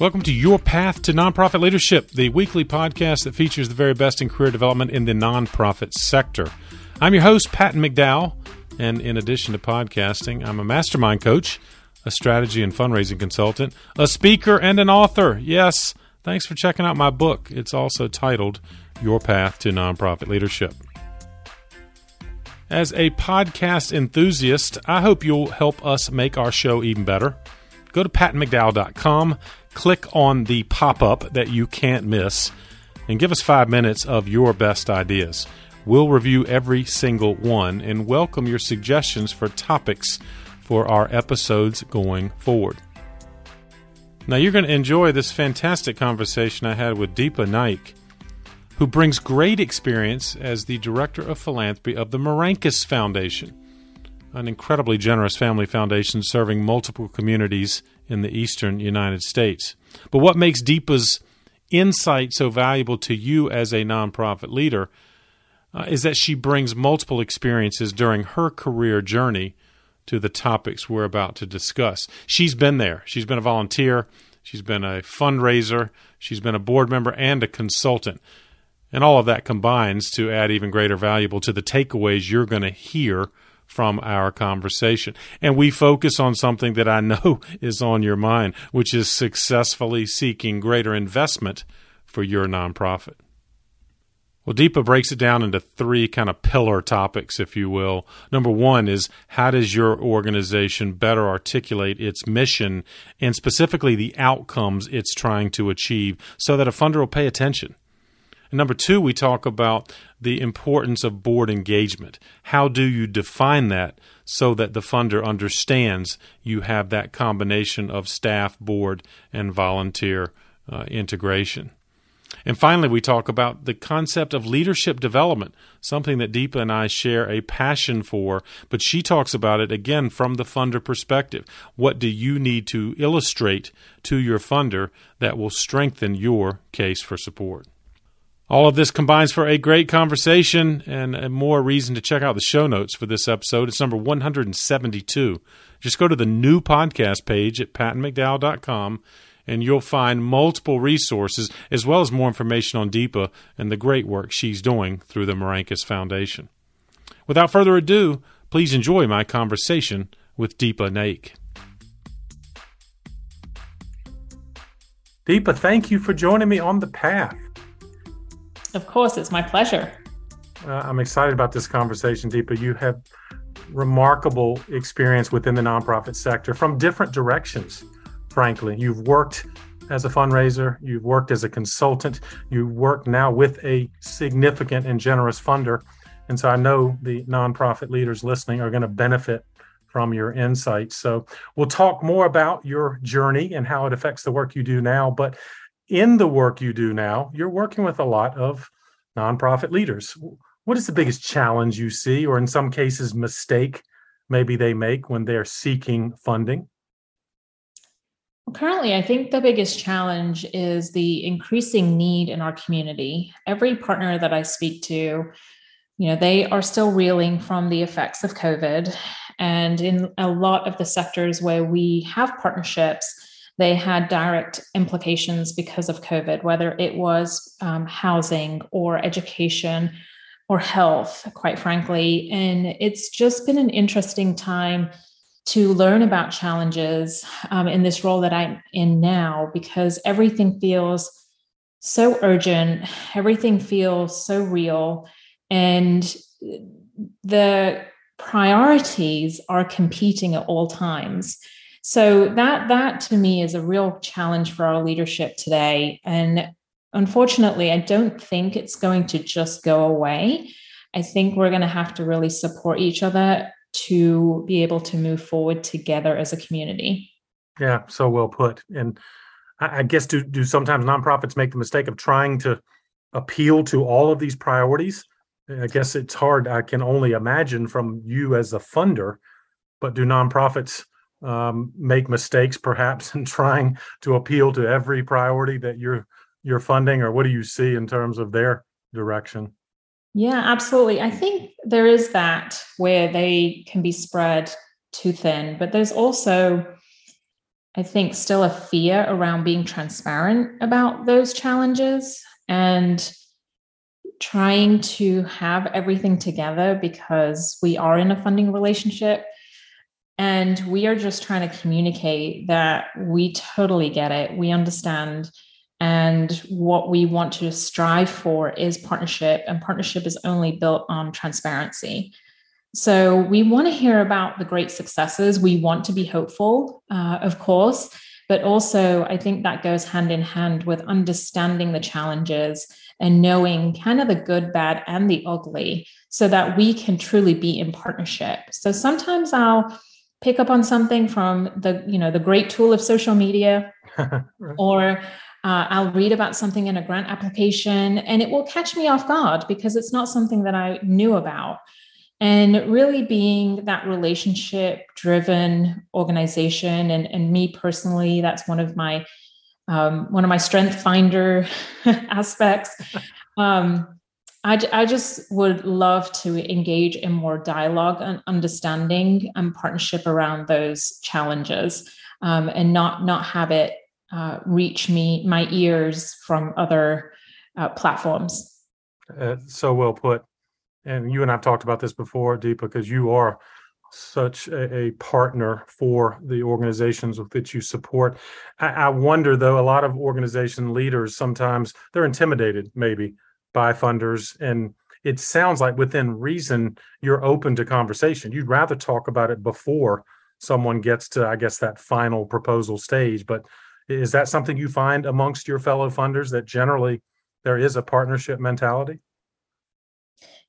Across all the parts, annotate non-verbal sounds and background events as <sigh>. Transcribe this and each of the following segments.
Welcome to Your Path to Nonprofit Leadership, the weekly podcast that features the very best in career development in the nonprofit sector. I'm your host, Patton McDowell, and in addition to podcasting, I'm a mastermind coach, a strategy and fundraising consultant, a speaker, and an author. Yes, thanks for checking out my book. It's also titled Your Path to Nonprofit Leadership. As a podcast enthusiast, I hope you'll help us make our show even better. Go to pattonmcdowell.com click on the pop up that you can't miss and give us five minutes of your best ideas. We'll review every single one and welcome your suggestions for topics for our episodes going forward. Now, you're going to enjoy this fantastic conversation I had with Deepa Naik, who brings great experience as the Director of Philanthropy of the Merancas Foundation, an incredibly generous family foundation serving multiple communities in the eastern United States. But what makes Deepa's insight so valuable to you as a nonprofit leader uh, is that she brings multiple experiences during her career journey to the topics we're about to discuss. She's been there. She's been a volunteer, she's been a fundraiser, she's been a board member and a consultant. And all of that combines to add even greater value to the takeaways you're going to hear from our conversation. And we focus on something that I know <laughs> is on your mind, which is successfully seeking greater investment for your nonprofit. Well, Deepa breaks it down into three kind of pillar topics, if you will. Number one is how does your organization better articulate its mission and specifically the outcomes it's trying to achieve so that a funder will pay attention? And number two, we talk about the importance of board engagement. How do you define that so that the funder understands you have that combination of staff, board, and volunteer uh, integration? And finally, we talk about the concept of leadership development, something that Deepa and I share a passion for, but she talks about it again from the funder perspective. What do you need to illustrate to your funder that will strengthen your case for support? All of this combines for a great conversation and more reason to check out the show notes for this episode. It's number 172. Just go to the new podcast page at pattonmcdowell.com and you'll find multiple resources as well as more information on Deepa and the great work she's doing through the Merancas Foundation. Without further ado, please enjoy my conversation with Deepa Naik. Deepa, thank you for joining me on the path. Of course, it's my pleasure. Uh, I'm excited about this conversation, Deepa. You have remarkable experience within the nonprofit sector from different directions, frankly. You've worked as a fundraiser, you've worked as a consultant, you work now with a significant and generous funder. And so I know the nonprofit leaders listening are going to benefit from your insights. So we'll talk more about your journey and how it affects the work you do now. But in the work you do now, you're working with a lot of nonprofit leaders. What is the biggest challenge you see, or in some cases, mistake maybe they make when they're seeking funding? Currently, I think the biggest challenge is the increasing need in our community. Every partner that I speak to, you know, they are still reeling from the effects of COVID. And in a lot of the sectors where we have partnerships, they had direct implications because of COVID, whether it was um, housing or education or health, quite frankly. And it's just been an interesting time to learn about challenges um, in this role that I'm in now because everything feels so urgent, everything feels so real, and the priorities are competing at all times. So that that to me is a real challenge for our leadership today. And unfortunately, I don't think it's going to just go away. I think we're going to have to really support each other to be able to move forward together as a community. Yeah, so well put. And I guess do do sometimes nonprofits make the mistake of trying to appeal to all of these priorities? I guess it's hard. I can only imagine from you as a funder, but do nonprofits um, make mistakes perhaps <laughs> in trying to appeal to every priority that you're you're funding or what do you see in terms of their direction yeah absolutely i think there is that where they can be spread too thin but there's also I think, still a fear around being transparent about those challenges and trying to have everything together because we are in a funding relationship. And we are just trying to communicate that we totally get it. We understand. And what we want to strive for is partnership, and partnership is only built on transparency. So we want to hear about the great successes. We want to be hopeful, uh, of course, but also I think that goes hand in hand with understanding the challenges and knowing kind of the good, bad, and the ugly so that we can truly be in partnership. So sometimes I'll pick up on something from the, you know, the great tool of social media <laughs> or uh, I'll read about something in a grant application and it will catch me off guard because it's not something that I knew about. And really being that relationship driven organization and, and me personally that's one of my um, one of my strength finder <laughs> aspects. <laughs> Um, I, I just would love to engage in more dialogue and understanding and partnership around those challenges um, and not not have it uh, reach me my ears from other uh, platforms uh, so well put and you and I've talked about this before, Deepa, because you are such a, a, partner for the organizations with which you support. I, I, wonder, though, a lot of organization leaders sometimes they're intimidated, maybe by funders, and it sounds like within reason you're open to conversation. You'd rather talk about it before someone gets to, I guess, that final proposal stage. But is that something you find amongst your fellow funders that generally there is a partnership mentality?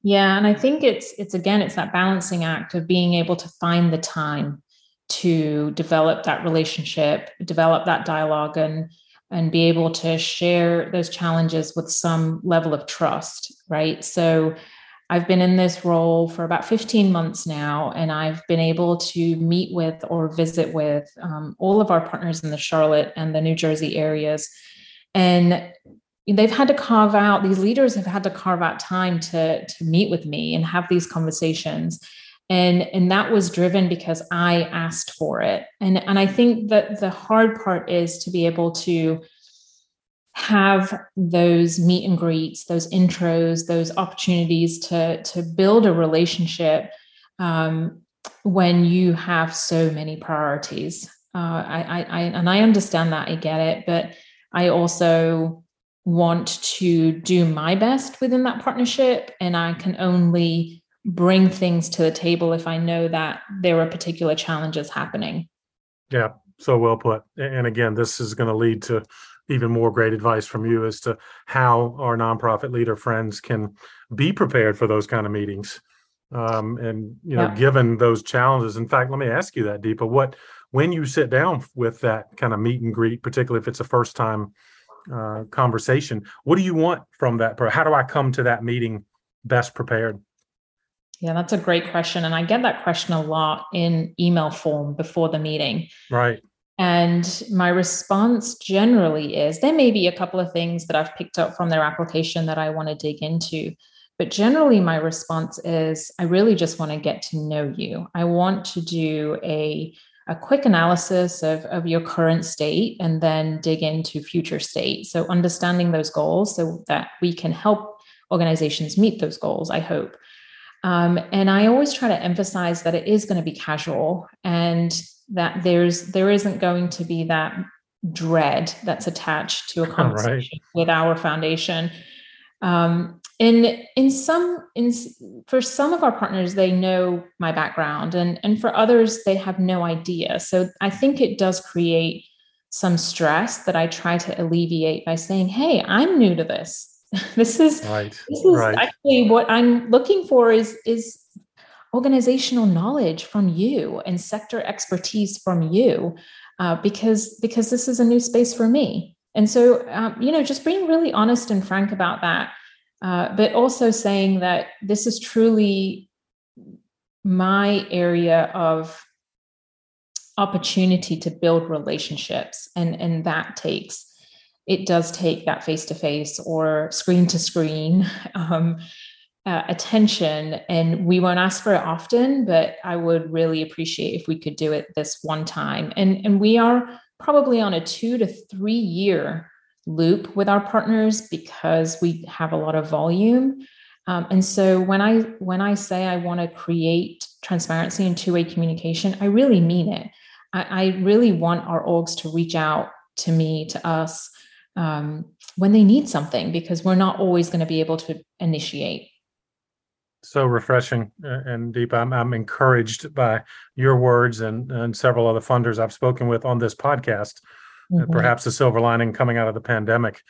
Yeah, and I think it's it's again it's that balancing act of being able to find the time to develop that relationship, develop that dialogue and and be able to share those challenges with some level of trust, right? So I've been in this role for about 15 months now, and I've been able to meet with or visit with um, all of our partners in the Charlotte and the New Jersey areas. And they've had to carve out these leaders have had to carve out time to to meet with me and have these conversations and and that was driven because i asked for it. And and i think that the hard part is to be able to have those meet and greets those intros those opportunities to to build a relationship um, when you have so many priorities. Uh, I, I, I and i understand that i get it but i also want to do my best within that partnership and i can only bring things to the table if i know that there are particular challenges happening yeah so well put and again this is going to lead to even more great advice from you as to how our nonprofit leader friends can be prepared for those kind of meetings um, and you know yeah. given those challenges in fact let me ask you that deepa what when you sit down with that kind of meet and greet particularly if it's a first time uh, conversation. What do you want from that? How do I come to that meeting best prepared? Yeah, that's a great question. And I get that question a lot in email form before the meeting. Right. And my response generally is there may be a couple of things that I've picked up from their application that I want to dig into. But generally, my response is I really just want to get to know you. I want to do a a quick analysis of, of your current state and then dig into future state. So, understanding those goals so that we can help organizations meet those goals, I hope. Um, and I always try to emphasize that it is going to be casual and that there's there isn't going to be that dread that's attached to a <laughs> conversation right. with our foundation. Um, in in some in for some of our partners they know my background and and for others they have no idea so i think it does create some stress that i try to alleviate by saying hey i'm new to this <laughs> this is right. this is right. actually what i'm looking for is is organizational knowledge from you and sector expertise from you uh, because because this is a new space for me and so um, you know just being really honest and frank about that uh, but also saying that this is truly my area of opportunity to build relationships and and that takes it does take that face to face or screen to screen attention and we won't ask for it often but i would really appreciate if we could do it this one time and and we are probably on a two to three year loop with our partners because we have a lot of volume. Um, and so when I when I say I want to create transparency and two way communication, I really mean it. I, I, really want our orgs to reach out to me to us um, when they need something because we're not always going to be able to initiate so refreshing uh, and deep. I'm, I'm encouraged by your words and, and several other funders I've spoken with on this podcast. Mm-hmm. Perhaps the silver lining coming out of the pandemic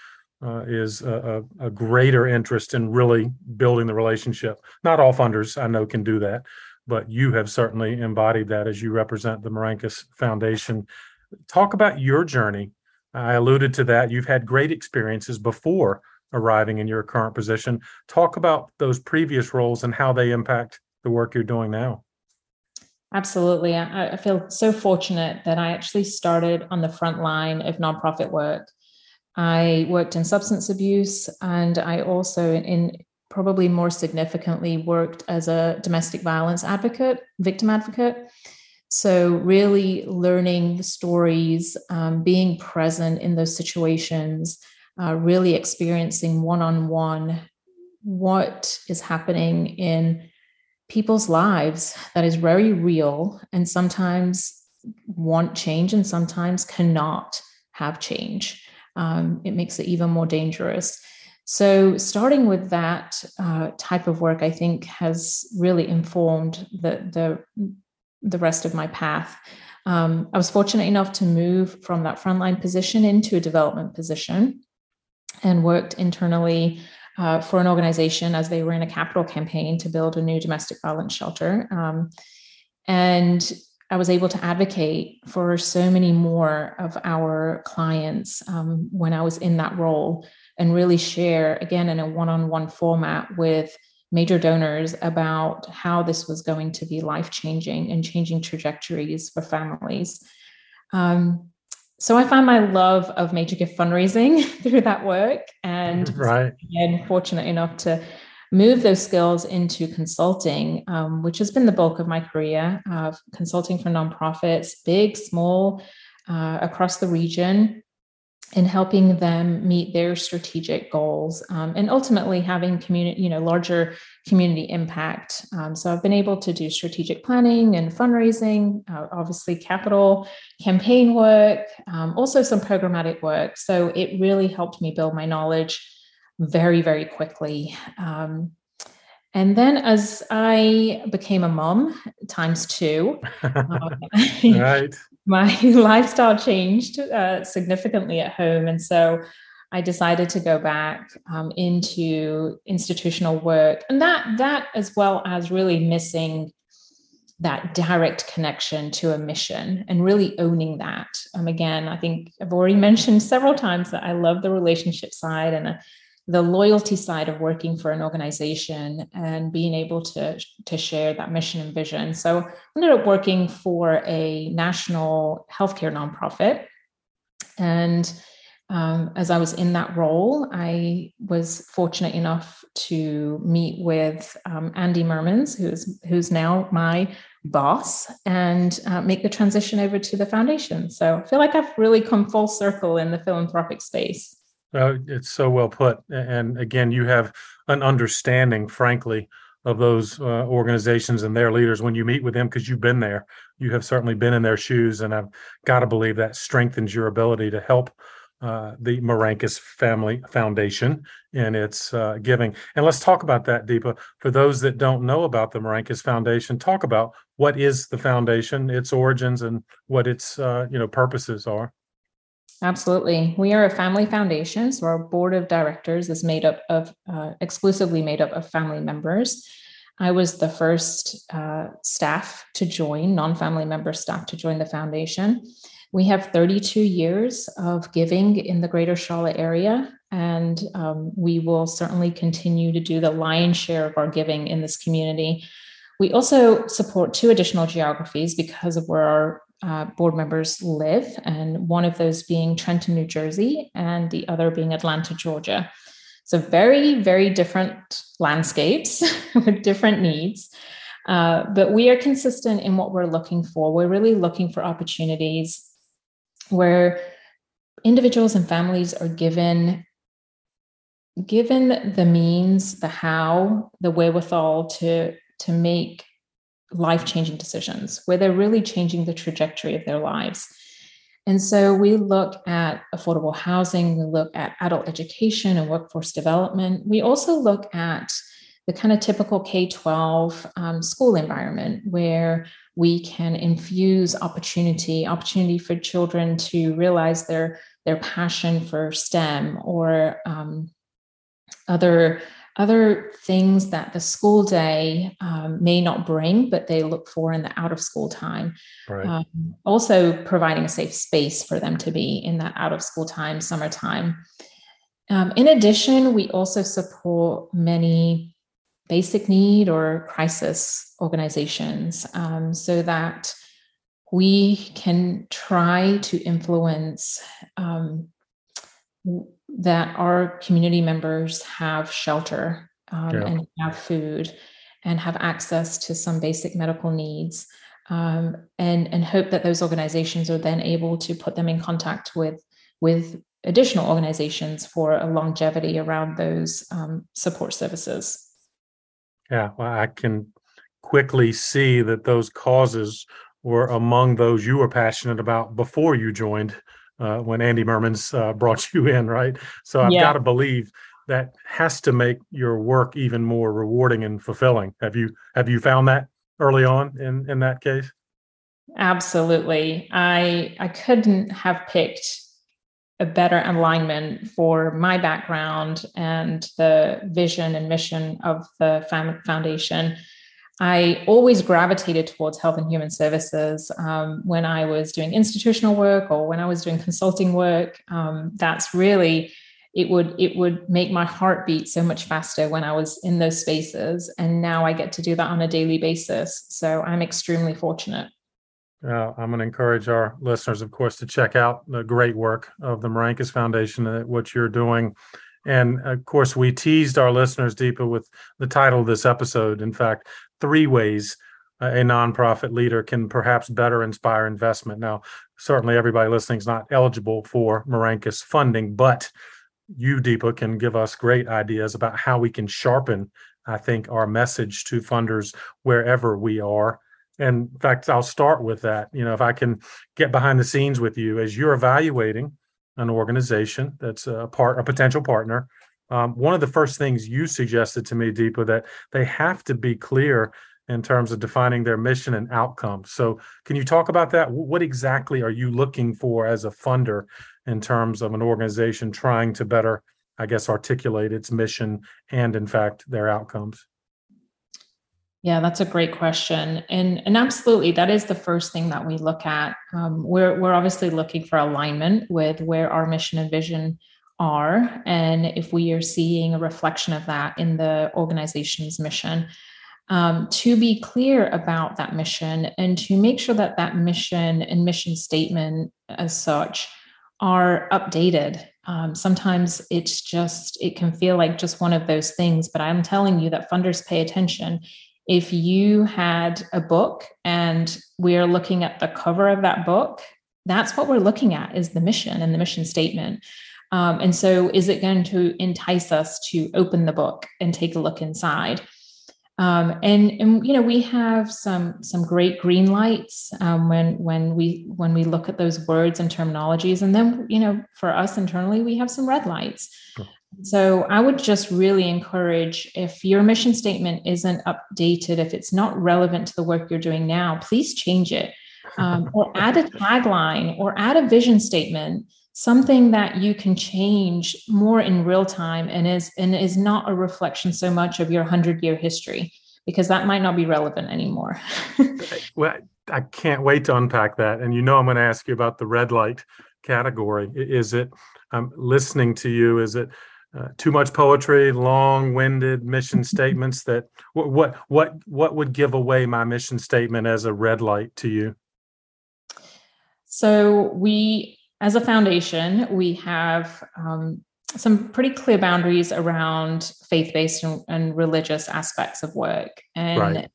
uh, is a, a, a, greater interest in really building the relationship. Not all funders I know can do that, but you have certainly embodied that as you represent the Merancas Foundation. Talk about your journey. I alluded to that. You've had great experiences before arriving in your current position. Talk about those previous roles and how they impact the work you're doing now. Absolutely. I, I, feel so fortunate that I actually started on the front line of nonprofit work. I worked in substance abuse and I also, in probably more significantly, worked as a domestic violence advocate, victim advocate. So, really learning stories, um, being present in those situations, uh, really experiencing one on one what is happening in people's lives that is very real and sometimes want change and sometimes cannot have change. Um, it makes it even more dangerous. So, starting with that uh, type of work, I think, has really informed the the the rest of my path. Um, I was fortunate enough to move from that frontline position into a development position and worked internally uh, for an organization as they were in a capital campaign to build a new domestic violence shelter. Um, and I was able to advocate for so many more of our clients um, when I was in that role and really share, again, in a one on one format with major donors about how this was going to be life changing and changing trajectories for families. Um, so I found my love of major gift fundraising <laughs> through that work, and <laughs> right. again, fortunate enough to move those skills into consulting, um, which has been the bulk of my career, uh, consulting for nonprofits, big, small, uh, across the region in helping them meet their strategic goals um, and ultimately having community you know larger community impact. Um, so i've been able to do strategic planning and fundraising uh, obviously capital campaign work um, also some programmatic work. So it really helped me build my knowledge very very quickly. Um, and then as I became a mom times two, uh, <laughs> right my <laughs> lifestyle changed uh, significantly at home. And so I decided to go back um, into institutional work. And that, that, as well as really missing that direct connection to a mission and really owning that. Um, again, I think I've already mentioned several times that I love the relationship side and a, the loyalty side of working for an organization and being able to, to share that mission and vision. So I ended up working for a national healthcare nonprofit. And um, as I was in that role, I was fortunate enough to meet with um, Andy Mermans, who's who's now my boss, and uh, make the transition over to the foundation. So I feel like I've really come full circle in the philanthropic space. Uh, it's so well put. And again, you have an understanding, frankly, of those uh, organizations and their leaders when you meet with them because you've been there. You have certainly been in their shoes, and I've got to believe that strengthens your ability to help uh, the Merancas Family Foundation in its uh, giving. And let's talk about that, Deepa. For those that don't know about the Merancas Foundation, talk about what is the foundation, its origins, and what its uh, you know purposes are. Absolutely. We are a family foundation. So our board of directors is made up of uh, exclusively made up of family members. I was the first uh, staff to join, non family member staff to join the foundation. We have 32 years of giving in the greater Charlotte area, and um, we will certainly continue to do the lion's share of our giving in this community. We also support two additional geographies because of where our uh, board members live, and one of those being Trenton, New Jersey, and the other being Atlanta, Georgia. So, very, very different landscapes <laughs> with different needs. Uh, but we are consistent in what we're looking for. We're really looking for opportunities where individuals and families are given given the means the how the wherewithal to to make life-changing decisions where they're really changing the trajectory of their lives. And so we look at affordable housing we look at adult education and workforce development. We also look at the kind of typical K 12 um, school environment where we can infuse opportunity, opportunity for children to realize their, their passion for STEM or um, other, other things that the school day um, may not bring, but they look for in the out of school time. Right. Um, also, providing a safe space for them to be in that out of school time, summertime. Um, in addition, we also support many basic need or crisis organizations um, so that we can try to influence um, that our community members have shelter um, yeah. and have food and have access to some basic medical needs um, and and hope that those organizations are then able to put them in contact with with additional organizations for a longevity around those um, support services yeah, well, I can quickly see that those causes were among those you were passionate about before you joined uh, when Andy Mermans uh, brought you in, right? So I've yeah. got to believe that has to make your work even more rewarding and fulfilling. Have you have you found that early on in in that case? Absolutely. I I couldn't have picked a better alignment for my background and the vision and mission of the foundation. I always gravitated towards health and human services um, when I was doing institutional work or when I was doing consulting work. Um, that's really it would it would make my heart beat so much faster when I was in those spaces, and now I get to do that on a daily basis. So I'm extremely fortunate. Uh, I'm going to encourage our listeners, of course, to check out the great work of the Merancas Foundation and what you're doing. And of course, we teased our listeners, Deepa, with the title of this episode. In fact, three ways a nonprofit leader can perhaps better inspire investment. Now, certainly everybody listening is not eligible for Merancas funding, but you, Deepa, can give us great ideas about how we can sharpen, I think, our message to funders wherever we are and in fact, I'll start with that. You know, if I can get behind the scenes with you as you're evaluating an organization that's a part, a potential partner, um, one of the first things you suggested to me, Deepa, that they have to be clear in terms of defining their mission and outcomes. So, can you talk about that? What exactly are you looking for as a funder in terms of an organization trying to better, I guess, articulate its mission and, in fact, their outcomes? Yeah, that's a great question, and and absolutely, that is the first thing that we look at. Um, we're we're obviously looking for alignment with where our mission and vision are, and if we are seeing a reflection of that in the organization's mission. Um, to be clear about that mission and to make sure that that mission and mission statement as such are updated um, sometimes it's just it can feel like just one of those things but i'm telling you that funders pay attention if you had a book and we're looking at the cover of that book, that's what we're looking at is the mission and the mission statement. Um, and so, is it going to entice us to open the book and take a look inside? Um, and, and you know we have some some great green lights um, when when we when we look at those words and terminologies, and then you know for us internally we have some red lights. So I would just really encourage if your mission statement isn't updated, if it's not relevant to the work you're doing now, please change it. Um, or add a tagline or add a vision statement, something that you can change more in real time and is and is not a reflection so much of your 100 year history because that might not be relevant anymore. <laughs> well, I can't wait to unpack that. And you know, I'm going to ask you about the red light category. Is it, I'm listening to you, is it uh, too much poetry, long-winded mission <laughs> statements. That what what what what would give away my mission statement as a red light to you? So we, as a foundation, we have um, some pretty clear boundaries around faith-based and, and religious aspects of work, and right.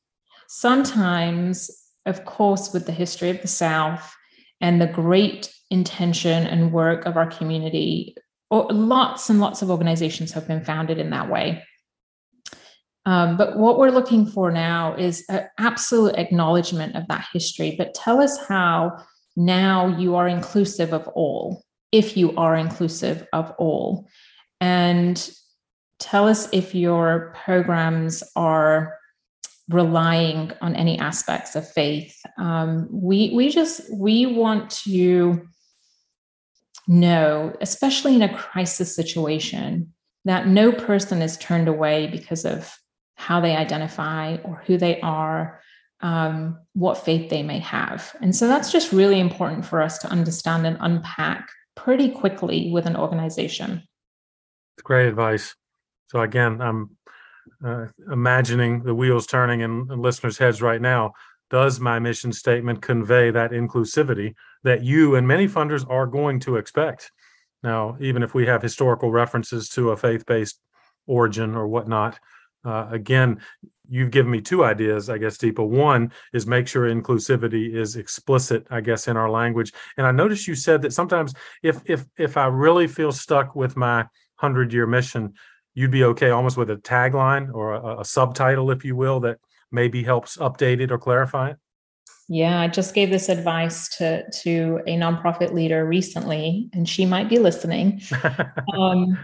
sometimes, of course, with the history of the South and the great intention and work of our community. Lots and lots of organizations have been founded in that way. Um, but what we're looking for now is an absolute acknowledgement of that history. But tell us how now you are inclusive of all, if you are inclusive of all. And tell us if your programs are relying on any aspects of faith. Um, we we just we want to know, especially in a crisis situation, that no person is turned away because of how they identify or who they are, um, what faith they may have. And so that's just really important for us to understand and unpack pretty quickly with an organization. Great advice. So, again, I'm uh, imagining the wheels turning in, in listeners' heads right now. Does my mission statement convey that inclusivity that you and many funders are going to expect? Now, even if we have historical references to a faith based origin or whatnot, uh, again, you've given me two ideas, I guess, Deepa. One is make sure inclusivity is explicit, I guess, in our language. And I noticed you said that sometimes if if if I really feel stuck with my hundred year mission, you'd be okay almost with a tagline or a, a subtitle, if you will, that maybe helps update it or clarify it. Yeah, I just gave this advice to to a nonprofit leader recently, and she might be listening. <laughs> um,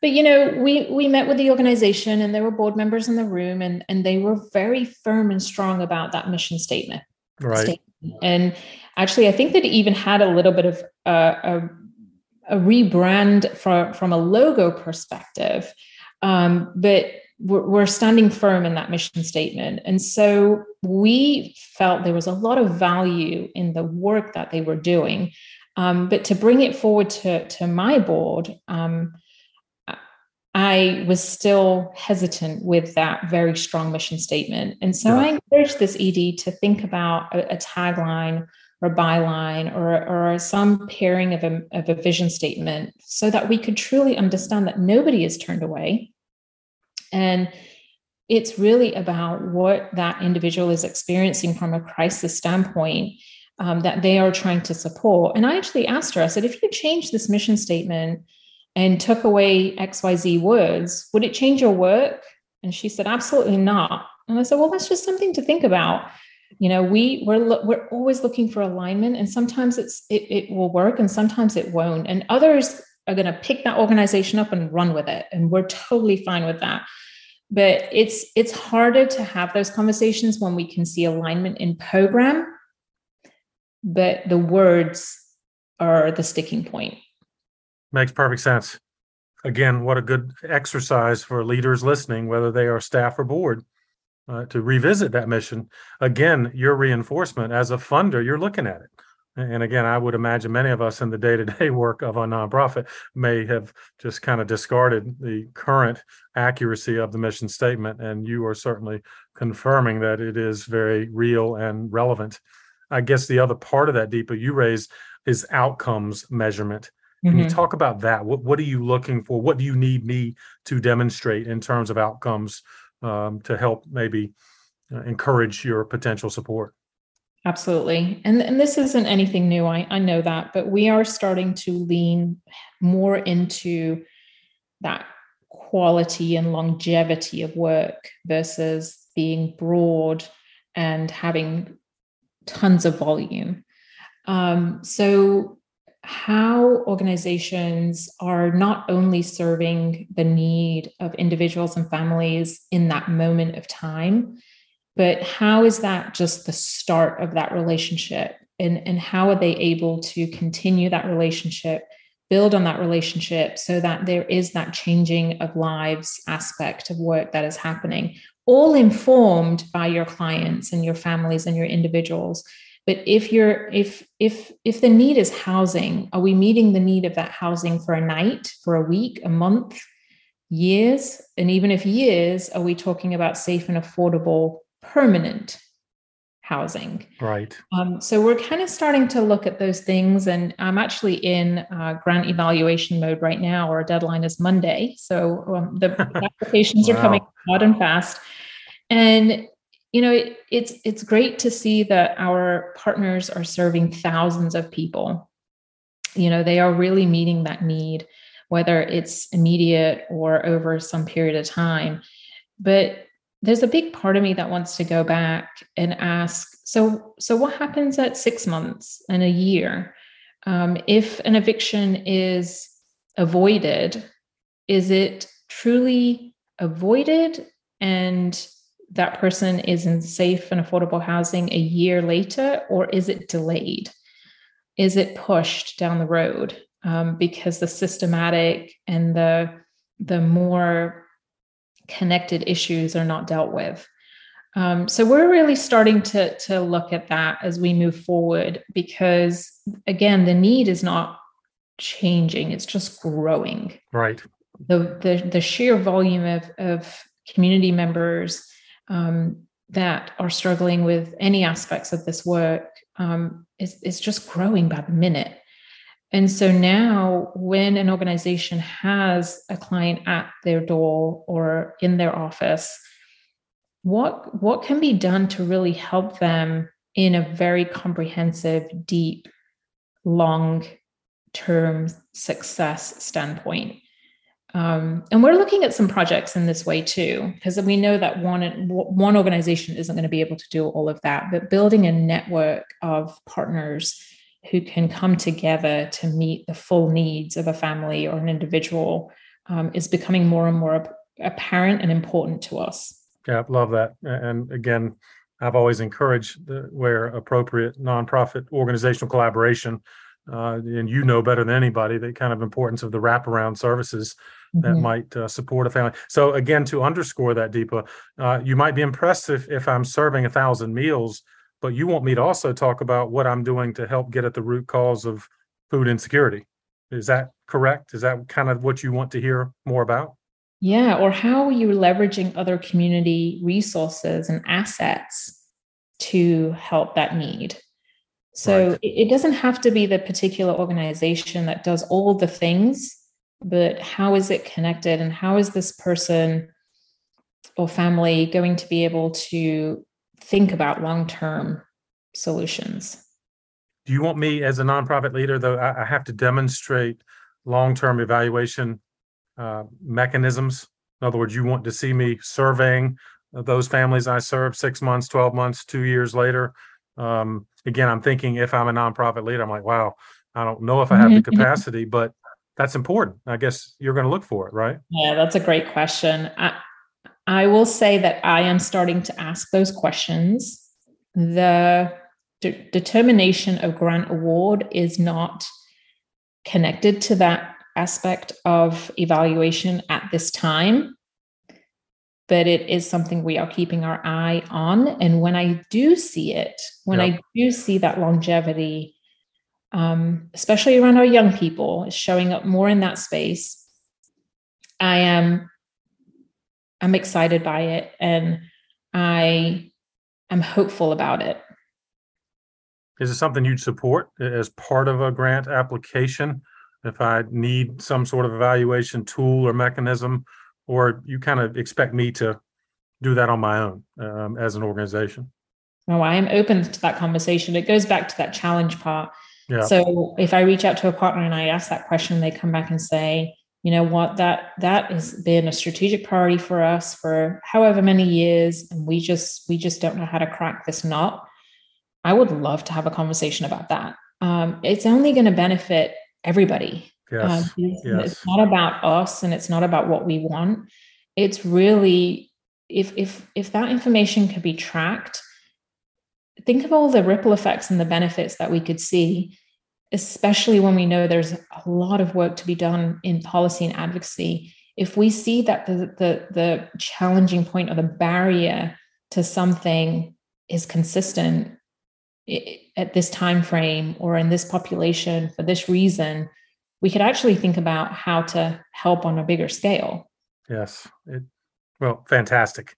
but you know we we met with the organization and there were board members in the room and and they were very firm and strong about that mission statement. Right. Statement. and actually i think that it even had a little bit of uh, a, a rebrand from from a logo perspective. Um, but we're, we're standing firm in that mission statement. And so we felt there was a lot of value in the work that they were doing. Um, but to bring it forward to to my board um, I was still hesitant with that very strong mission statement. And so yeah. I encouraged this ED to think about a, a tagline or a byline or, or some pairing of a, of a vision statement so that we could truly understand that nobody is turned away. And it's really about what that individual is experiencing from a crisis standpoint um, that they are trying to support. And I actually asked her, I said, if you change this mission statement, and took away XYZ words, would it change your work? And she said, absolutely not. And I said, well, that's just something to think about. You know, we we're we're always looking for alignment, and sometimes it's it, it will work, and sometimes it won't. And others are going to pick that organization up and run with it, and we're totally fine with that. But it's it's harder to have those conversations when we can see alignment in program, but the words are the sticking point. Makes perfect sense. Again, what a good exercise for leaders listening, whether they are staff or board, uh, to revisit that mission. Again, your reinforcement as a funder, you're looking at it. And again, I would imagine many of us in the day to day work of a nonprofit may have just kind of discarded the current accuracy of the mission statement. And you are certainly confirming that it is very real and relevant. I guess the other part of that, Deepa, you raised is outcomes measurement. Can mm-hmm. you talk about that? What what are you looking for? What do you need me to demonstrate in terms of outcomes um, to help maybe uh, encourage your potential support? Absolutely. And, and this isn't anything new. I, I know that, but we are starting to lean more into that quality and longevity of work versus being broad and having tons of volume. Um, so how organizations are not only serving the need of individuals and families in that moment of time, but how is that just the start of that relationship? And, and how are they able to continue that relationship, build on that relationship so that there is that changing of lives aspect of work that is happening, all informed by your clients and your families and your individuals but if you're if if if the need is housing are we meeting the need of that housing for a night for a week a month years? And even if years are we talking about safe and affordable permanent housing? Right. Um, so we're kind of starting to look at those things and i'm actually in uh, grant evaluation mode right now our deadline is monday. So um, the <laughs> applications wow. are coming hot and fast. And you know, it, it's it's great to see that our partners are serving thousands of people. You know, they are really meeting that need, whether it's immediate or over some period of time. But there's a big part of me that wants to go back and ask so so what happens at six months and a year um, if an eviction is avoided is it truly avoided and that person is in safe and affordable housing a year later, or is it delayed? Is it pushed down the road um, because the systematic and the the more connected issues are not dealt with? Um, so we're really starting to to look at that as we move forward because again, the need is not changing; it's just growing. Right. The the, the sheer volume of of community members um, that are struggling with any aspects of this work um, is, is just growing by the minute. And so now, when an organization has a client at their door or in their office, what, what can be done to really help them in a very comprehensive, deep, long term success standpoint? Um, and we're looking at some projects in this way too, because we know that one one organization isn't going to be able to do all of that. But building a network of partners who can come together to meet the full needs of a family or an individual um, is becoming more and more apparent and important to us. Yeah, love that. And again, I've always encouraged the, where appropriate nonprofit organizational collaboration. Uh, and you know better than anybody the kind of importance of the wraparound services that mm-hmm. might uh, support a family. So again, to underscore that, Deepa, uh, you might be impressed if, if I'm serving a thousand meals, but you want me to also talk about what I'm doing to help get at the root cause of food insecurity. Is that correct? Is that kind of what you want to hear more about? Yeah, or how are you leveraging other community resources and assets to help that need? So right. it, it doesn't have to be the particular organization that does all the things but how is it connected and how is this person or family going to be able to think about long-term solutions? Do you want me as a nonprofit leader though i, have to demonstrate long-term evaluation uh, mechanisms? In other words you want to see me surveying those families i serve six months 12 months two years later? Um, again i'm thinking if i'm a nonprofit leader i'm like wow i don't know if i have the <laughs> capacity but that's important. I guess you're going to look for it, right? Yeah, that's a great question. I, I will say that I am starting to ask those questions. The de- determination of grant award is not connected to that aspect of evaluation at this time, but it is something we are keeping our eye on. And when I do see it, when yep. I do see that longevity, um, especially around our young people, is showing up more in that space. I am I'm excited by it and I am hopeful about it. Is it something you'd support as part of a grant application? If I need some sort of evaluation tool or mechanism, or you kind of expect me to do that on my own um, as an organization? Oh, I am open to that conversation. It goes back to that challenge part. Yeah. So if I reach out to a partner and I ask that question, they come back and say, you know what, that that has been a strategic priority for us for however many years, and we just we just don't know how to crack this nut. I would love to have a conversation about that. Um, it's only going to benefit everybody. Yes. Um, it's, yes. it's not about us, and it's not about what we want. It's really if if if that information could be tracked think of all the ripple effects and the benefits that we could see especially when we know there's a lot of work to be done in policy and advocacy if we see that the the, the challenging point or the barrier to something is consistent at this time frame or in this population for this reason we could actually think about how to help on a bigger scale. Yes it, well fantastic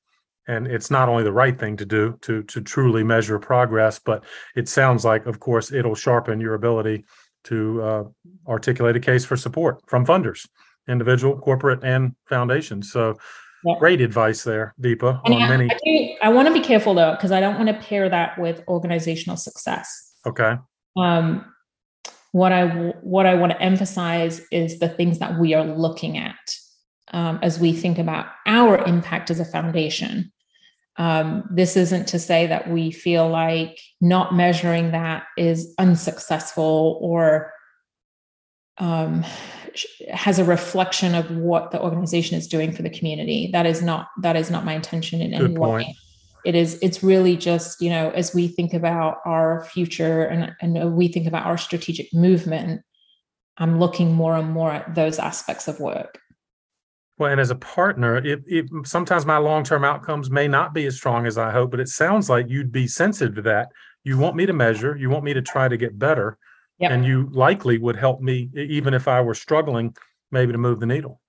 and it's not only the right thing to do to to truly measure progress but it sounds like of course it'll sharpen your ability to uh, articulate a case for support from funders individual corporate and foundations so Yep. Great advice there, Deepa. on I, many. I, do, I want to be careful though, because I don't want to pair that with organizational success. Okay. Um, what I what I want to emphasize is the things that we are looking at um, as we think about our impact as a foundation. Um, this isn't to say that we feel like not measuring that is unsuccessful or um, has a reflection of what the organization is doing for the community. That is not that is not my intention in Good any point. way. It is it's really just you know as we think about our future and and we think about our strategic movement, I'm looking more and more at those aspects of work. Well, and as a partner, it, it sometimes my long term outcomes may not be as strong as I hope, but it sounds like you'd be sensitive to that. You want me to measure, you want me to try to get better, yep. and you likely would help me even if I were struggling, maybe to move the needle.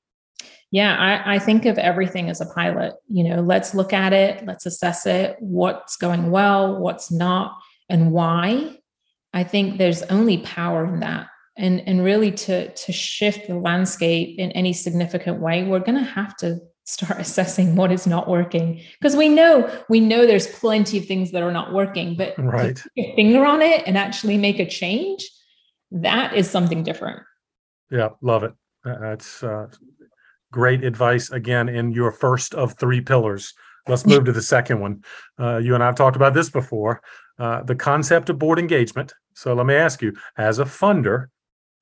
Yeah, I, I think of everything as a pilot. You know, let's look at it, let's assess it, what's going well, what's not, and why. I think there's only power in that and and really to to shift the landscape in any significant way we're going to have to start <laughs> assessing what is not working. Because we know we know there's plenty of things that are not working but right. put finger on it and actually make a change that is something different. Yeah love it. That's uh, great advice again in your first of three pillars. Let's move to the second one. Uh, you and i've talked about this before. Uh, the concept of board engagement. So let me ask you as a funder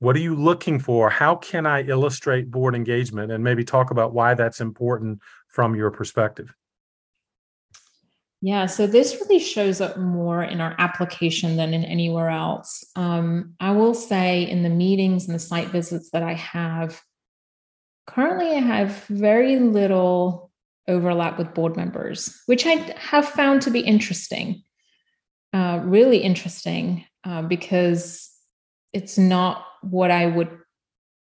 what are you looking for? How can I illustrate board engagement and maybe talk about why that's important from your perspective? Yeah, so this really shows up more in our application than in anywhere else. Um, I will say in the meetings and the site visits that I have, currently I have very little overlap with board members, which I have found to be interesting, uh, really interesting, uh, because it's not what I would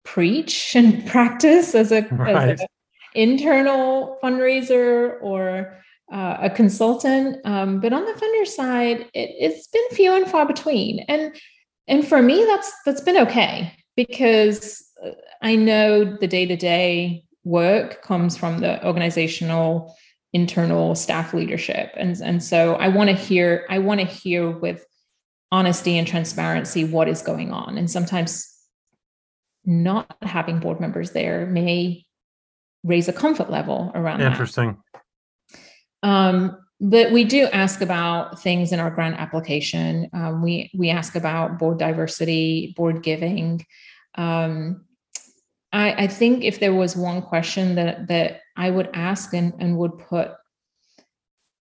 preach and <laughs> practice as a, right. as a internal fundraiser or uh, a consultant. Um, but on the funder side, it, has been few and far between. And and for me, that's that's been okay because uh, I know the day to day work comes from the organizational internal staff leadership and and so i want to hear i want to hear with honesty and transparency what is going on. And sometimes not having board members there may raise a comfort level around that. Interesting. Um, but we do ask about things in our grant application. Um, we we ask about board diversity, board giving. Um, I, I think if there was one question that that I would ask and, and would put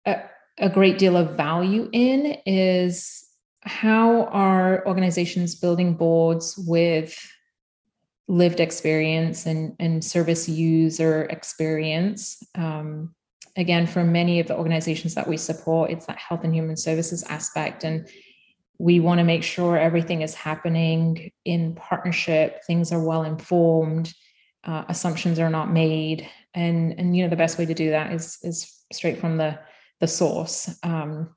a, a great deal of value in is how are organizations building boards with lived experience and, and service user experience? Um, again, for many of the organizations that we support, it's that health and human services aspect. And we want to make sure everything is happening in partnership, things are well informed, uh, assumptions are not made. And, and you know the best way to do that is is straight from the the source. Um,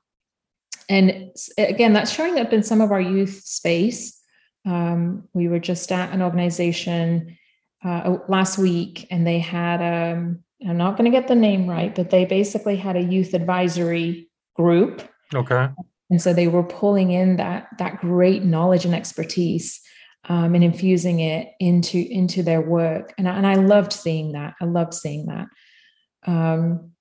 and again, that's showing up in some of our youth space. Um, we were just at an organization uh, last week, and they had, um, I'm not going to get the name right, but they basically had a youth advisory group. Okay. And so they were pulling in that that great knowledge and expertise um, and infusing it into into their work. And I, and I loved seeing that. I loved seeing that. Um,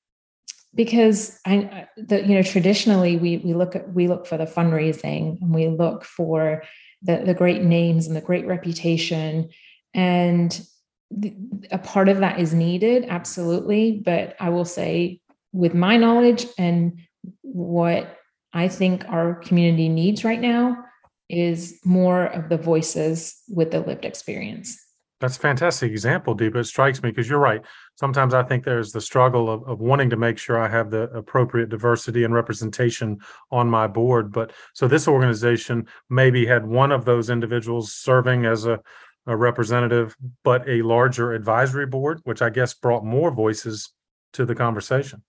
because I, you know, traditionally we we look at we look for the fundraising and we look for the the great names and the great reputation, and the, a part of that is needed, absolutely. But I will say, with my knowledge and what I think our community needs right now is more of the voices with the lived experience. That's a fantastic example, Deepa. It strikes me because you're right. Sometimes I think there's the struggle of, of wanting to make sure I have the appropriate diversity and representation on my board. But so this organization maybe had one of those individuals serving as a, a representative, but a larger advisory board, which I guess brought more voices to the conversation.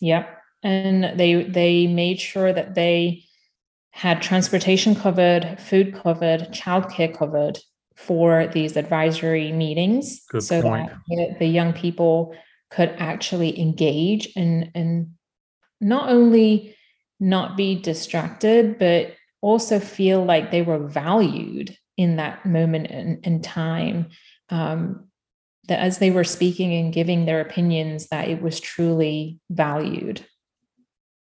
Yep. And they they made sure that they had transportation covered, food covered, childcare covered, for these advisory meetings Good so point. that the young people could actually engage and and not only not be distracted but also feel like they were valued in that moment in, in time um, that as they were speaking and giving their opinions that it was truly valued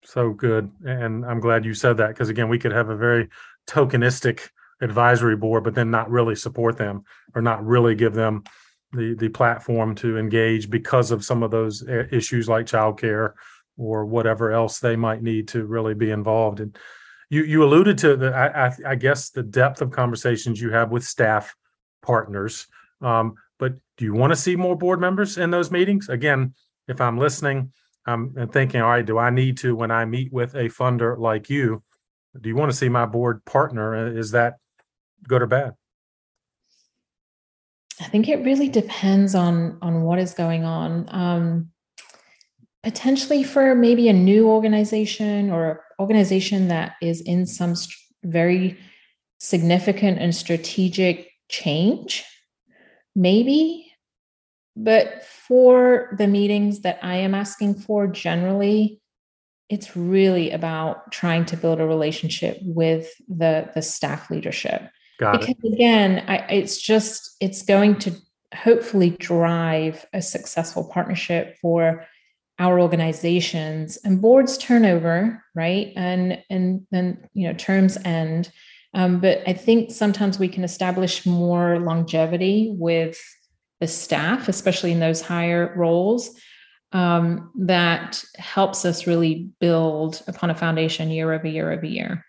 so good and i'm glad you said that because again we could have a very tokenistic advisory board but then not really support them or not really give them the the platform to engage because of some of those uh, issues like childcare or whatever else they might need to really be involved in. You you alluded to the I, I, I guess the depth of conversations you have with staff partners. Um, but do you want to see more board members in those meetings? Again, if I'm listening, I'm thinking, all right, do I need to when I meet with a funder like you? Do you want to see my board partner? Is that good or bad? I think it really depends on on what is going on. Um, potentially for maybe a new organization or organization that is in some st- very significant and strategic change, maybe. But for the meetings that I am asking for, generally, it's really about trying to build a relationship with the the staff leadership Got because it. again, I, it's just it's going to hopefully drive a successful partnership for our organizations and boards turnover right? And and then you know terms end. Um, but i think sometimes we can establish more longevity with the staff especially in those higher roles um, that helps us really build upon a foundation year over year over year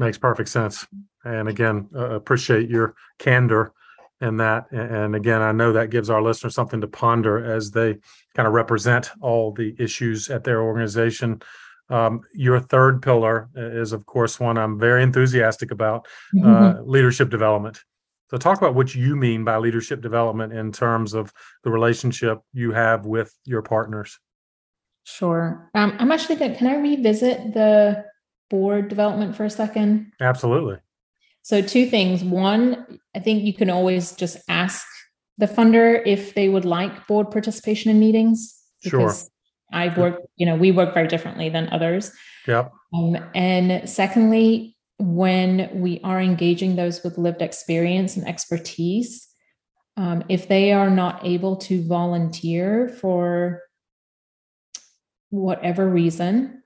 makes perfect sense and again, uh, appreciate your candor and that. And again, I know that gives our listeners something to ponder as they kind of represent all the issues at their organization. Um, your third pillar is, of course, one I'm very enthusiastic about uh, mm-hmm. leadership development. So, talk about what you mean by leadership development in terms of the relationship you have with your partners. Sure. Um, I'm actually going Can I revisit the board development for a second? Absolutely. So, two things. One, I think you can always just ask the funder if they would like board participation in meetings. Because sure. I work, you know, we work very differently than others. Yep. Um, and secondly, when we are engaging those with lived experience and expertise, um, if they are not able to volunteer for whatever reason,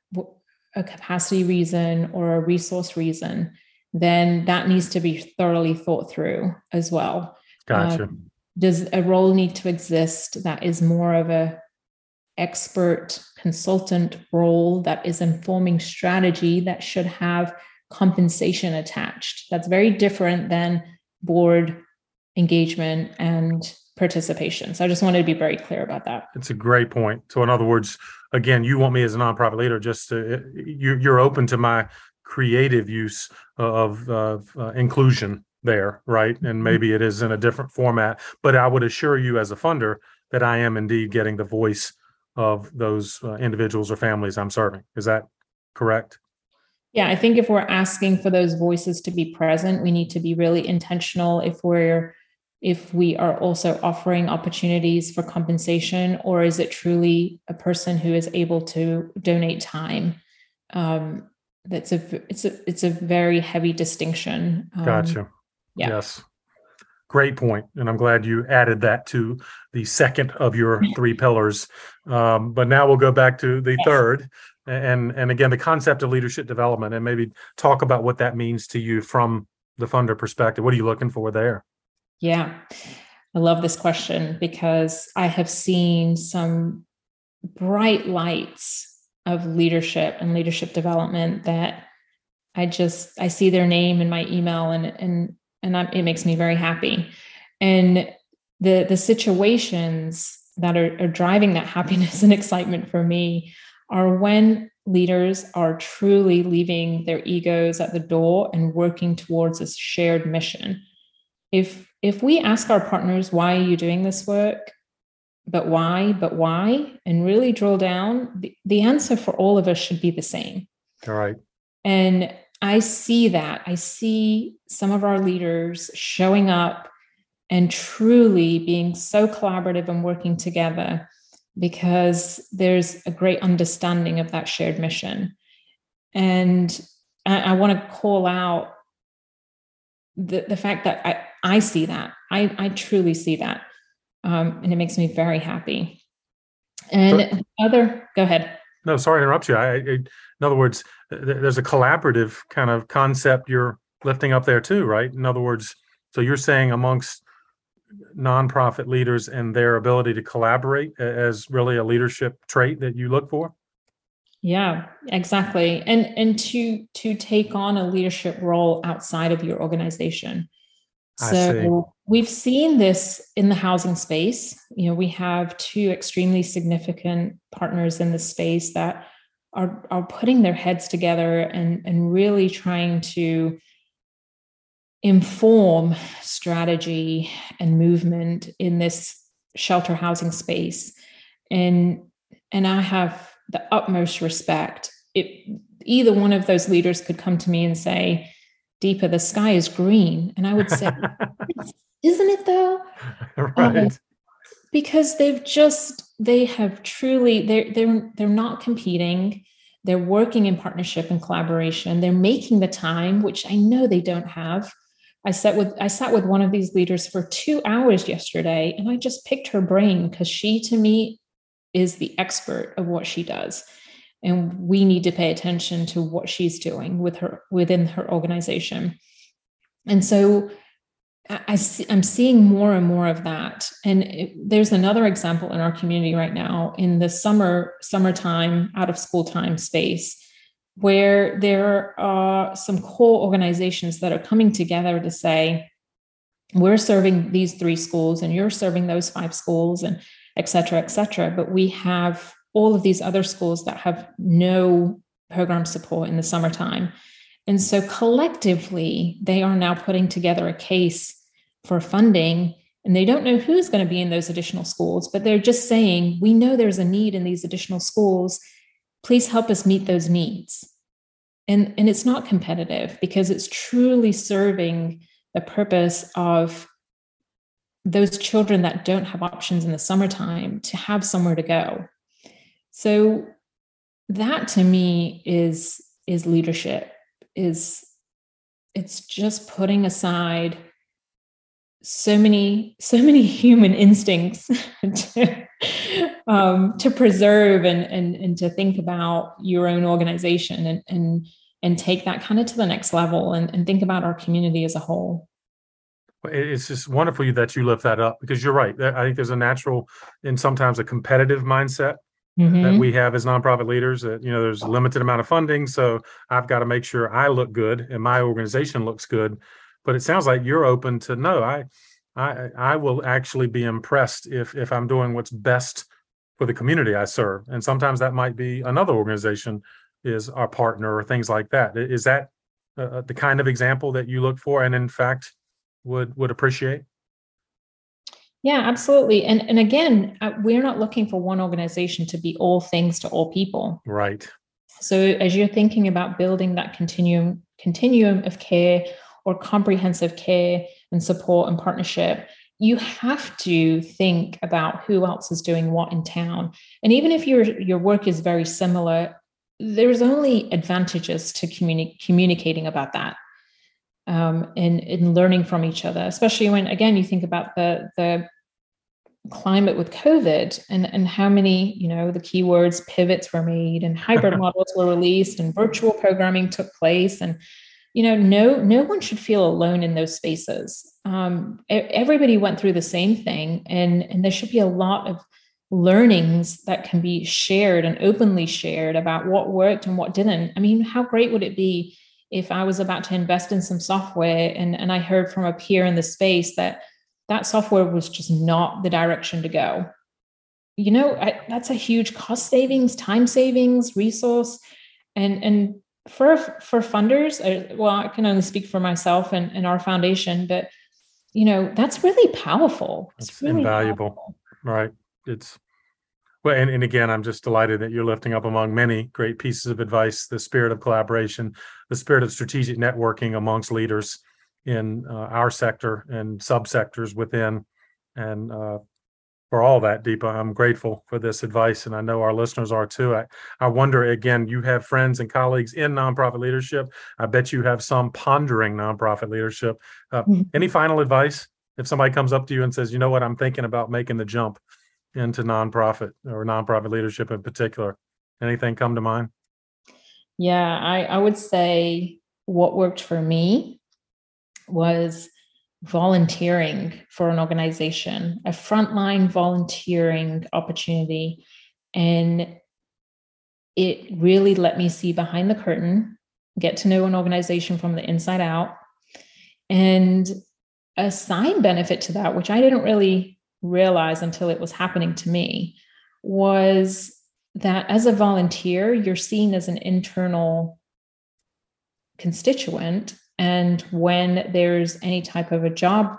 a capacity reason or a resource reason, then that needs to be thoroughly thought through as well. Gotcha. Um, does a role need to exist that is more of a expert consultant role that is informing strategy that should have compensation attached? That's very different than board engagement and participation. So I just wanted to be very clear about that. It's a great point. So in other words, again, you want me as a nonprofit leader just to you, you're open to my creative use of, of uh, inclusion there, right? And mm-hmm. maybe it is in a different format, but I would assure you as a funder that I am indeed getting the voice of those uh, individuals or families I'm serving. Is that correct? Yeah, I think if we're asking for those voices to be present, we need to be really intentional if we're if we are also offering opportunities for compensation or is it truly a person who is able to donate time um, that's a it's a it's a very heavy distinction. Um, gotcha. Yeah. Yes. Great point, and I'm glad you added that to the second of your <laughs> three pillars. Um, but now we'll go back to the yes. third, and and again the concept of leadership development, and maybe talk about what that means to you from the funder perspective. What are you looking for there? Yeah, I love this question because I have seen some bright lights of leadership and leadership development that I just I see their name in my email and and and I'm, it makes me very happy. And the the situations that are, are driving that <laughs> happiness and excitement for me are when leaders are truly leaving their egos at the door and working towards a shared mission. If if we ask our partners why are you doing this work but why, but why, and really drill down, the, the answer for all of us should be the same. All right. And I see that. I see some of our leaders showing up and truly being so collaborative and working together because there's a great understanding of that shared mission. And I, I want to call out the, the fact that I, I see that. I, I truly see that. Um, and it makes me very happy. And other, go ahead. No, sorry to interrupt you. I, I, in other words, there's a collaborative kind of concept you're lifting up there too, right? In other words, so you're saying amongst nonprofit leaders and their ability to collaborate as really a leadership trait that you look for? Yeah, exactly. And and to to take on a leadership role outside of your organization. So we've seen this in the housing space. You know, we have two extremely significant partners in the space that are are putting their heads together and and really trying to inform strategy and movement in this shelter housing space. And and i have the utmost respect. It either one of those leaders could come to me and say deepa the sky is green. And i would say <laughs> isn't it though? <laughs> Right. um, because they've just they have truly they're they're they're not competing. They're working in partnership and collaboration. They're making the time which i know they don't have. I sat with I sat with one of these leaders for two hours yesterday, and I just picked her brain because she, to me, is the expert of what she does, and we need to pay attention to what she's doing with her within her organization. And so, I, I'm seeing more and more of that. And it, there's another example in our community right now in the summer summertime out of school time space where there are some core organizations that are coming together to say, we're serving these three schools and you're serving those five schools and et cetera, et cetera. But we have all of these other schools that have no program support in the summertime. And so collectively, they are now putting together a case for funding. And they don't know who's going to be in those additional schools, but they're just saying, we know there's a need in these additional schools please help us meet those needs and and it's not competitive because it's truly serving the purpose of those children that don't have options in the summertime to have somewhere to go so that to me is is leadership is it's just putting aside so many so many <laughs> human instincts to, um, to preserve and, and and to think about your own organization and and and take that kind of to the next level and, and think about our community as a whole. It's just wonderful that you lift that up because you're right. I think there's a natural and sometimes a competitive mindset mm-hmm. that we have as nonprofit leaders that you know there's a limited amount of funding so i've got to make sure i look good and my organization looks good. But it sounds like you're open to no i i i will actually be impressed if if i'm doing what's best for the community i serve. And sometimes that might be another organization is our partner or things like that. Is that uh, uh, the kind of example that you look for and in fact would would appreciate yeah absolutely. And and again uh, we're not looking for one organization to be all things to all people. Right. So as you're thinking about building that continuum continuum of care or comprehensive care and support and partnership, you have to think about who else is doing what in town. And even if your your work is very similar, there's only advantages to communi- communicating about that um, and, and learning from each other, especially when again you think about the the climate with COVID and, and how many, you know, the keywords pivots were made and hybrid <laughs> models were released and virtual programming took place. And you know no no one should feel alone in those spaces um, everybody went through the same thing and and there should be a lot of learnings that can be shared and openly shared about what worked and what didn't i mean how great would it be if i was about to invest in some software and and i heard from a peer in the space that that software was just not the direction to go. You know I, that's a huge cost savings time savings resource. And and for for funders uh, well i can only speak for myself and, and our foundation but you know that's really powerful. It's, it's really invaluable powerful. right? It's well and, and again i'm just delighted that you're lifting up among many great pieces of advice the spirit of collaboration the spirit of strategic networking amongst leaders in uh, our sector and subsectors within and uh, for all that, Deepa. I'm grateful for this advice, and I know our listeners are too. I, I wonder again, you have friends and colleagues in nonprofit leadership. I bet you have some pondering nonprofit leadership. Uh, mm-hmm. Any final advice if somebody comes up to you and says, you know what, I'm thinking about making the jump into nonprofit or nonprofit leadership in particular? Anything come to mind? Yeah, I, I would say what worked for me was volunteering for an organization, a frontline volunteering opportunity. And it really let me see behind the curtain, get to know an organization from the inside out. And a side benefit to that, which I didn't really realize until it was happening to me, was that as a volunteer, you're seen as an internal constituent and when there's any type of a job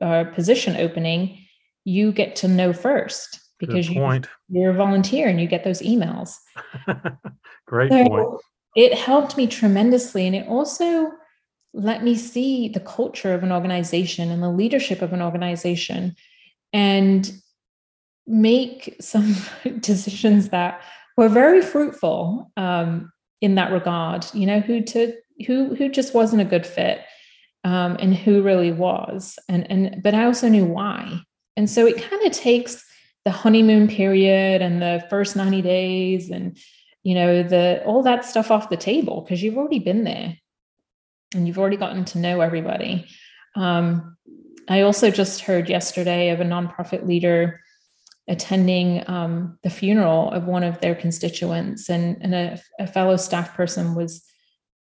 uh, position opening, you get to know first because you, are a volunteer and you get those emails. <laughs> Great so point. It helped me tremendously. And it also let me see the culture of an organization and the leadership of an organization and make some <laughs> decisions that were very fruitful um, in that regard. You know, who to who who just wasn't a good fit um, and who really was. And and but i also knew why. And so it kind of takes the honeymoon period and the first 90 days and you know the all that stuff off the table because you've already been there. And you've already gotten to know everybody. Um, i also just heard yesterday of a nonprofit leader attending um, the funeral of one of their constituents and, and a, a fellow staff person was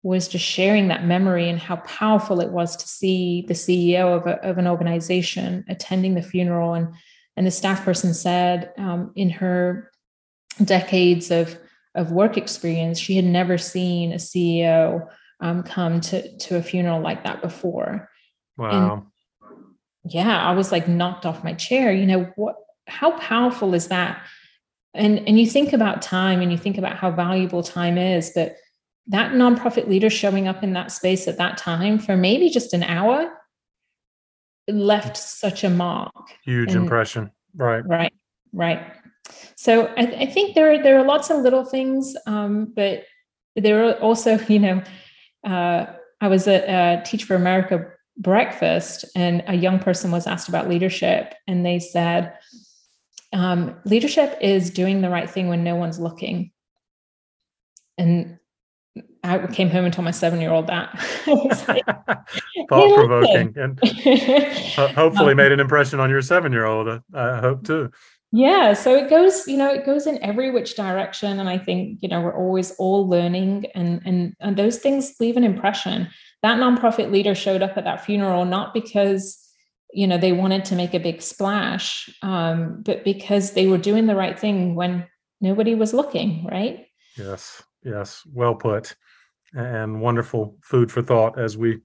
was just sharing that memory and how powerful it was to see the CEO of, a, of an organization attending the funeral. And, and the staff person said um, in her decades of, of work experience, she had never seen a CEO um, come to, to a funeral like that before. Wow. And yeah, I was like knocked off my chair. You know, what, how powerful is that? And, and you think about time and you think about how valuable time is, but that nonprofit leader showing up in that space at that time for maybe just an hour left such a mark. Huge and, impression. Right. Right. Right. So I, I, think there are there are lots of little things, um, but there are also, <laughs> you know, uh, I was at a Teach for America breakfast, and a young person was asked about leadership, and they said, um, "Leadership is doing the right thing when no one's looking." And I came home and told my seven year old that. <laughs> Thought provoking. and <laughs> hopefully um, made an impression on your seven year old. I hope too. Yeah. So it goes, you know, it goes in every which direction. And I think, you know, we're always all learning and and and those things leave an impression. That nonprofit leader showed up at that funeral not because you know they wanted to make a big splash um, but because they were doing the right thing when nobody was looking right yes yes well put and wonderful food for thought as we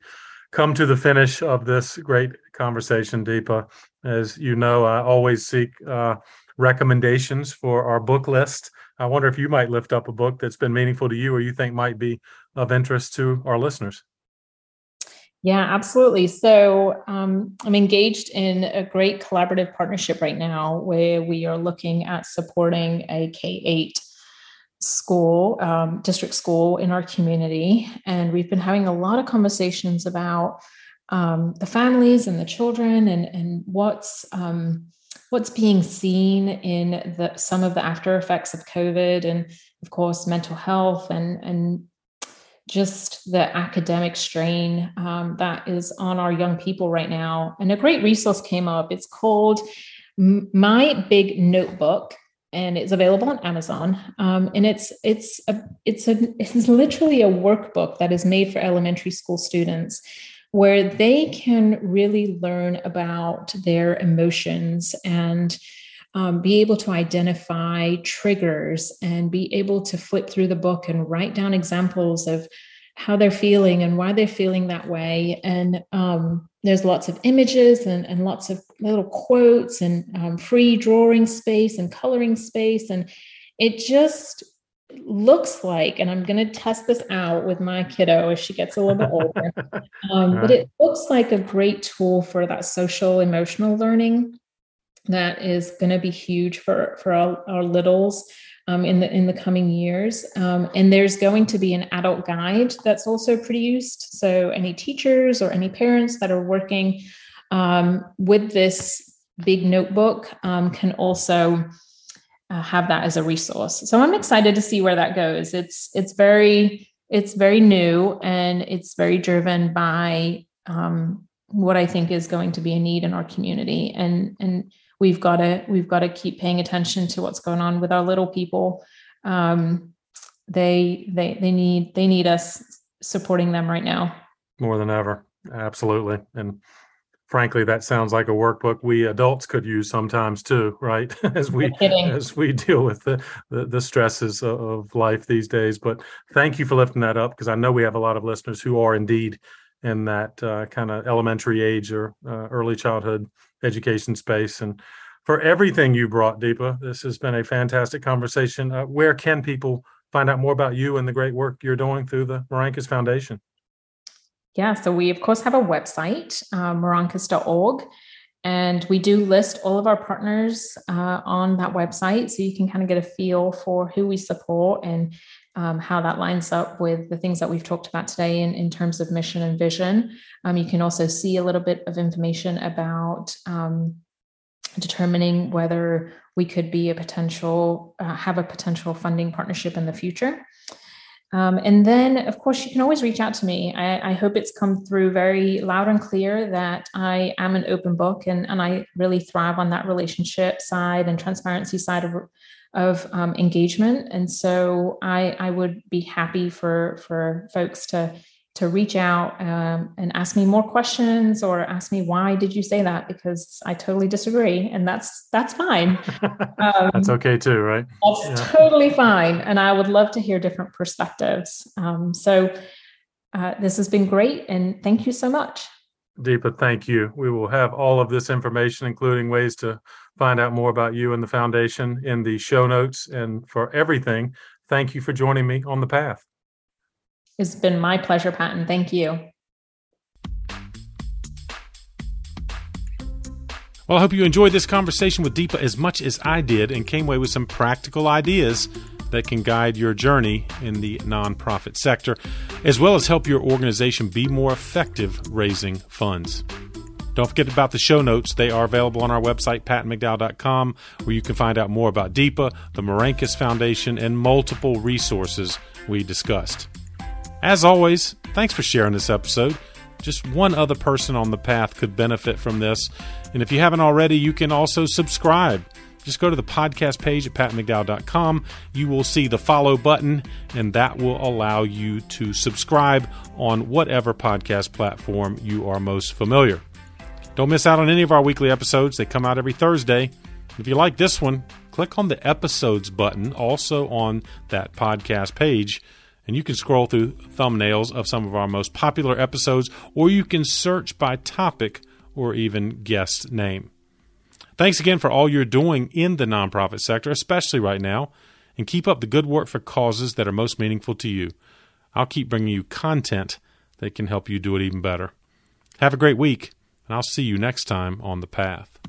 come to the finish of this great conversation, Deepa. As you know, I always seek uh, recommendations for our book list. I wonder if you might lift up a book that's been meaningful to you or you think might be of interest to our listeners. Yeah, absolutely. So um, I'm engaged in a great collaborative partnership right now where we are looking at supporting a K 8 school, um, district school in our community. And we've been having a lot of conversations about um, the families and the children and, and what's um, what's being seen in the, some of the after effects of COVID and of course mental health and, and just the academic strain um, that is on our young people right now. And a great resource came up. It's called My Big Notebook and it's available on Amazon. Um, and it's it's a it's a it's literally a workbook that is made for elementary school students, where they can really learn about their emotions and um, be able to identify triggers and be able to flip through the book and write down examples of how they're feeling and why they're feeling that way. And um, there's lots of images and, and lots of little quotes and um, free drawing space and coloring space. And it just looks like, and I'm going to test this out with my kiddo as she gets a little bit older, <laughs> um, but it looks like a great tool for that social emotional learning. that is going to be huge for for our, our littles um, in the in the coming years. Um, and there's going to be an adult guide that's also produced. So any teachers or any parents that are working um, with this big notebook um, can also uh, have that as a resource. So I'm excited to see where that goes. It's it's very it's very new and it's very driven by um, what I think is going to be a need in our community. And and we've got to we've got to keep paying attention to what's going on with our little people. Um, they they they need they need us supporting them right now more than ever. Absolutely, and frankly that sounds like a workbook we adults could use sometimes too right? <laughs> As we as we deal with the, the, the stresses of life these days. But thank you for lifting that up because i know we have a lot of listeners who are indeed in that uh, kind of elementary age or uh, early childhood education space. And for everything you brought deepa this has been a fantastic conversation. Uh, where can people find out more about you and the great work you're doing through the Merancas foundation yeah, so we of course have a website, uh, merancas.org, and we do list all of our partners uh, on that website, so you can kind of get a feel for who we support and um, how that lines up with the things that we've talked about today in, in terms of mission and vision. Um, you can also see a little bit of information about um, determining whether we could be a potential, uh, have a potential funding partnership in the future. Um, and then, of course, you can always reach out to me. I, I, hope it's come through very loud and clear that I am an open book and, and I really thrive on that relationship side and transparency side of, of um, engagement. And so I, I would be happy for, for folks to to reach out um, and ask me more questions or ask me why did you say that? Because i totally disagree and that's that's fine. <laughs> Um, that's okay too right? that's yeah. totally fine and i would love to hear different perspectives. Um, so uh, this has been great and thank you so much. Deepa thank you. We will have all of this information including ways to find out more about you and the foundation in the show notes and for everything. Thank you for joining me on the path it's been my pleasure, Patton. Thank you. Well, I hope you enjoyed this conversation with Deepa as much as I did and came away with some practical ideas that can guide your journey in the nonprofit sector, as well as help your organization be more effective raising funds. Don't forget about the show notes. They are available on our website, pattonmcdowell.com, where you can find out more about Deepa, the Merancas Foundation, and multiple resources we discussed. As always, thanks for sharing this episode. Just one other person on the path could benefit from this. And if you haven't already, you can also subscribe. Just go to the podcast page at pattonmcdowell.com. You will see the follow button, and that will allow you to subscribe on whatever podcast platform you are most familiar. Don't miss out on any of our weekly episodes, they come out every Thursday. If you like this one, click on the episodes button also on that podcast page and you can scroll through thumbnails of some of our most popular episodes, or you can search by topic or even guest name. Thanks again for all you're doing in the nonprofit sector, especially right now, and keep up the good work for causes that are most meaningful to you. I'll keep bringing you content that can help you do it even better. Have a great week, and I'll see you next time on The Path.